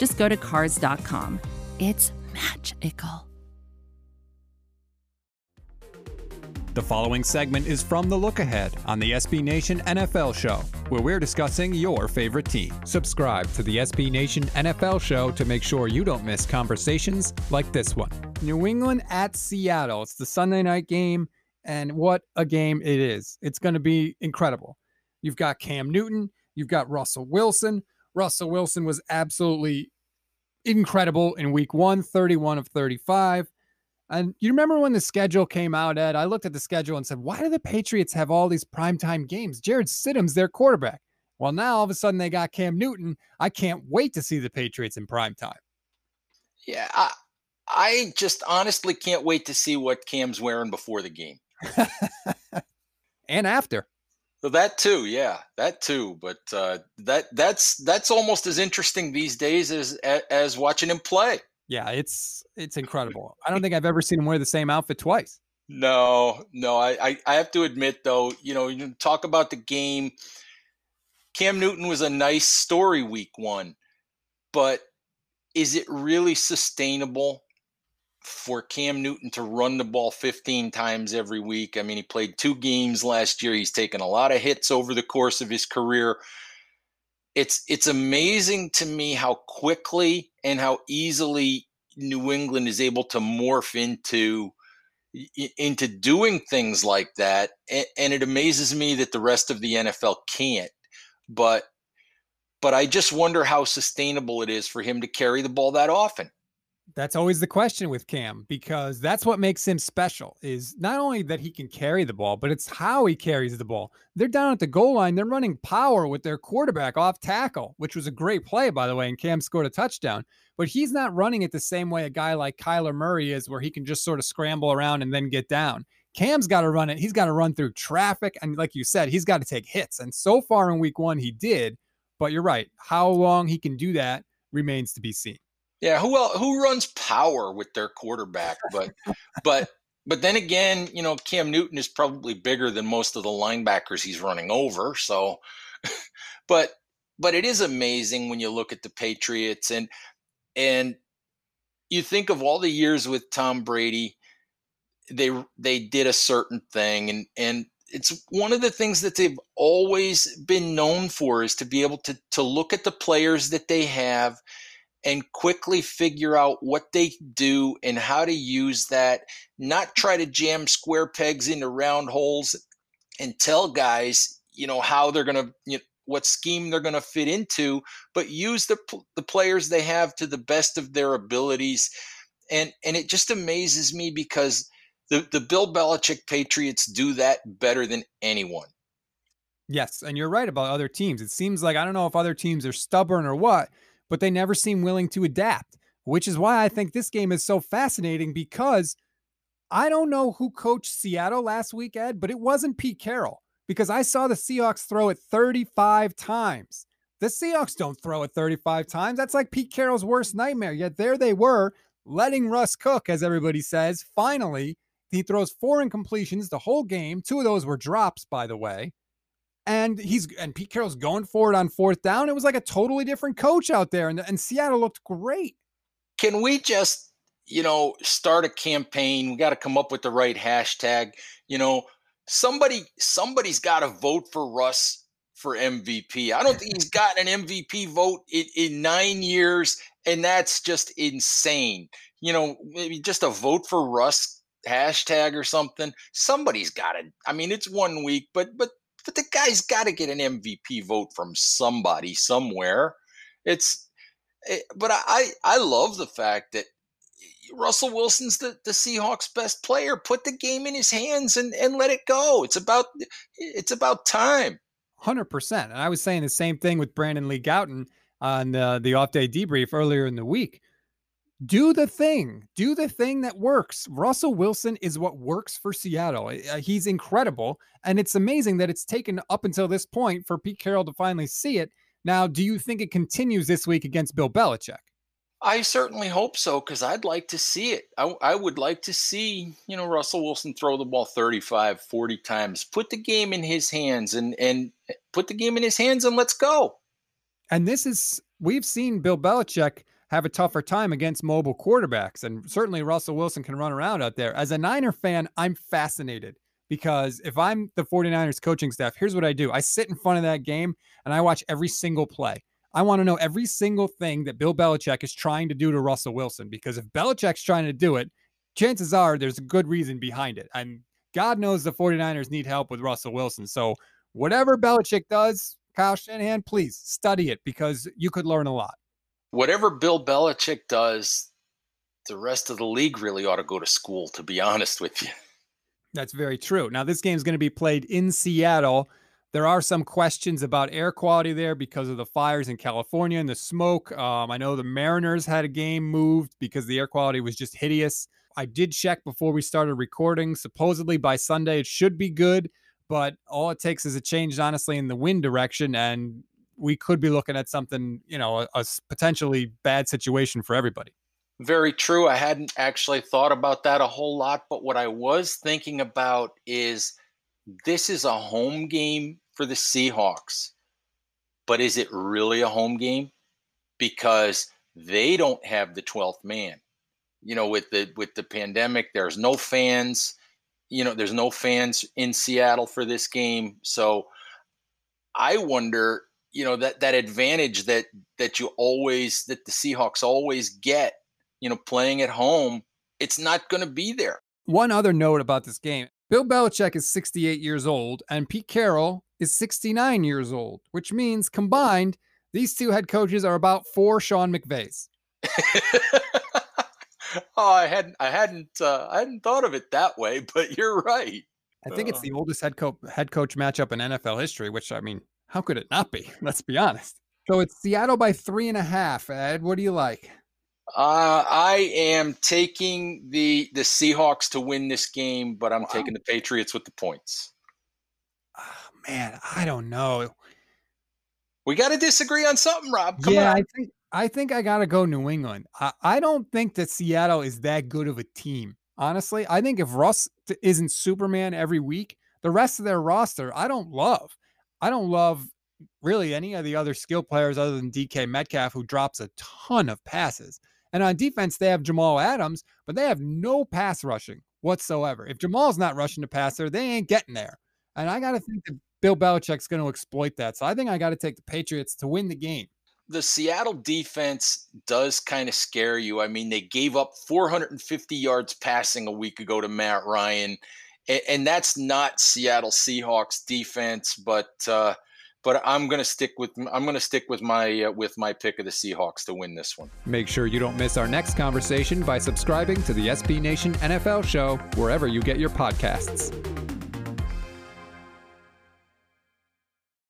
just go to Cars.com. It's magical. The following segment is from The Look Ahead on the SB Nation NFL Show, where we're discussing your favorite team. Subscribe to the SB Nation NFL Show to make sure you don't miss conversations like this one. New England at Seattle. It's the Sunday night game, and what a game it is! It's going to be incredible. You've got Cam Newton, you've got Russell Wilson. Russell Wilson was absolutely incredible in week one, 31 of 35. And you remember when the schedule came out, Ed? I looked at the schedule and said, why do the Patriots have all these primetime games? Jarrett Stidham's their quarterback. Well, now all of a sudden they got Cam Newton. I can't wait to see the Patriots in primetime. Yeah, I, I just honestly can't wait to see what Cam's wearing before the game. and after. That too, yeah, that too. But uh, that that's that's almost as interesting these days as as watching him play. Yeah, it's it's incredible. I don't think I've ever seen him wear the same outfit twice. No, no. I, I, I have to admit though, you know, you talk about the game. Cam Newton was a nice story week one, but is it really sustainable for Cam Newton to run the ball 15 times every week? I mean, he played two games last year. He's taken a lot of hits over the course of his career. It's it's amazing to me how quickly and how easily New England is able to morph into into doing things like that and, it amazes me that the rest of the NFL can't but but I just wonder how sustainable it is for him to carry the ball that often that's always the question with Cam because that's what makes him special is not only that he can carry the ball, but it's how he carries the ball. They're down at the goal line, they're running power with their quarterback off tackle, which was a great play by the way, and Cam scored a touchdown. But he's not running it the same way a guy like Kyler Murray is where he can just sort of scramble around and then get down. Cam's got to run it. He's got to run through traffic and like you said, he's got to take hits. And so far in week 1 he did, but you're right. How long he can do that remains to be seen. Yeah, who else, who runs power with their quarterback? But but but then again, you know, Cam Newton is probably bigger than most of the linebackers he's running over. So, but but it is amazing when you look at the Patriots and and you think of all the years with Tom Brady, they they did a certain thing and and it's one of the things that they've always been known for is to be able to to look at the players that they have and quickly figure out what they do and how to use that, not try to jam square pegs into round holes and tell guys, you know, how they're going to, you know, what scheme they're going to fit into, but use the the players they have to the best of their abilities. And and it just amazes me because the the Bill Belichick Patriots do that better than anyone. Yes, and you're right about other teams. It seems like I don't know if other teams are stubborn or what, but they never seem willing to adapt, which is why I think this game is so fascinating because I don't know who coached Seattle last week, Ed, but it wasn't Pete Carroll because I saw the Seahawks throw it 35 times. The Seahawks don't throw it 35 times. That's like Pete Carroll's worst nightmare. Yet there they were, letting Russ cook, as everybody says. Finally, he throws four incompletions the whole game. Two of those were drops, by the way and he's and Pete Carroll's going for it on fourth down. It was like a totally different coach out there, and, and Seattle looked great. Can we just, you know, start a campaign? We got to come up with the right hashtag. You know, somebody somebody's got to vote for Russ for MVP. I don't think he's gotten an MVP vote in, in nine years, and that's just insane. You know, maybe just a vote for Russ hashtag or something. Somebody's got it. I mean, it's one week, but but but the guy's got to get an MVP vote from somebody somewhere. It's, it, eh, but I I love the fact that Russell Wilson's the, the Seahawks best player. Put the game in his hands and, and let it go. It's about it's about time. Hundred percent. And I was saying the same thing with Brandon Lee Gowton on uh, the off day debrief earlier in the week. Do the thing, do the thing that works. Russell Wilson is what works for Seattle. Uh, he's incredible. And it's amazing that it's taken up until this point for Pete Carroll to finally see it. Now, do you think it continues this week against Bill Belichick? I certainly hope so because I'd like to see it. I, I, would like to see, you know, Russell Wilson throw the ball 35, 40 times, put the game in his hands and and eh, put the game in his hands and let's go. And this is we've seen Bill Belichick have a tougher time against mobile quarterbacks. And certainly Russell Wilson can run around out there. As a Niner fan, I'm fascinated because if I'm the 49ers coaching staff, here's what I do I sit in front of that game and I watch every single play. I want to know every single thing that Bill Belichick is trying to do to Russell Wilson because if Belichick's trying to do it, chances are there's a good reason behind it. And God knows the 49ers need help with Russell Wilson. So whatever Belichick does, Kyle Shanahan, please study it because you could learn a lot whatever Bill Belichick does, the rest of the league really ought to go to school, to be honest with you. That's very true. Now, this game is going to be played in Seattle. There are some questions about air quality there because of the fires in California and the smoke. Um, I know the Mariners had a game moved because the air quality was just hideous. I did check before we started recording. Supposedly by Sunday, it should be good, but all it takes is a change, honestly, in the wind direction, and we could be looking at something, you know, a, a potentially bad situation for everybody. Very true. I hadn't actually thought about that a whole lot, but what I was thinking about is this is a home game for the Seahawks. But is it really a home game? Because they don't have the 12th man. You know, with the with the pandemic, there's no fans. You know, there's no fans in Seattle for this game. So I wonder you know that that advantage that that you always that the Seahawks always get, you know, playing at home, it's not going to be there. One other note about this game: Bill Belichick is 68 years old, and Pete Carroll is 69 years old, which means combined, these two head coaches are about four Sean McVays. oh, I hadn't, I hadn't, uh, I hadn't thought of it that way, but you're right. I think uh, it's the oldest head coach head coach matchup in NFL history, which I mean, how could it not be? Let's be honest. So it's Seattle by three and a half. Ed, what do you like? Uh, I am taking the the Seahawks to win this game, but I'm wow. taking the Patriots with the points. Oh, man, I don't know. We got to disagree on something, Rob. Come yeah, on. I think I think I got to go New England. I, I don't think that Seattle is that good of a team. Honestly, I think if Russ isn't Superman every week, the rest of their roster I don't love. I don't love really any of the other skill players other than DK Metcalf, who drops a ton of passes. And on defense, they have Jamal Adams, but they have no pass rushing whatsoever. If Jamal's not rushing the passer, they ain't getting there. And I got to think that Bill Belichick's going to exploit that. So I think I got to take the Patriots to win the game. The Seattle defense does kind of scare you. I mean, they gave up 450 yards passing a week ago to Matt Ryan and, and that's not Seattle Seahawks defense, but uh, but I'm going to stick with I'm going to stick with my uh, with my pick of the Seahawks to win this one. Make sure you don't miss our next conversation by subscribing to the SB Nation NFL show wherever you get your podcasts.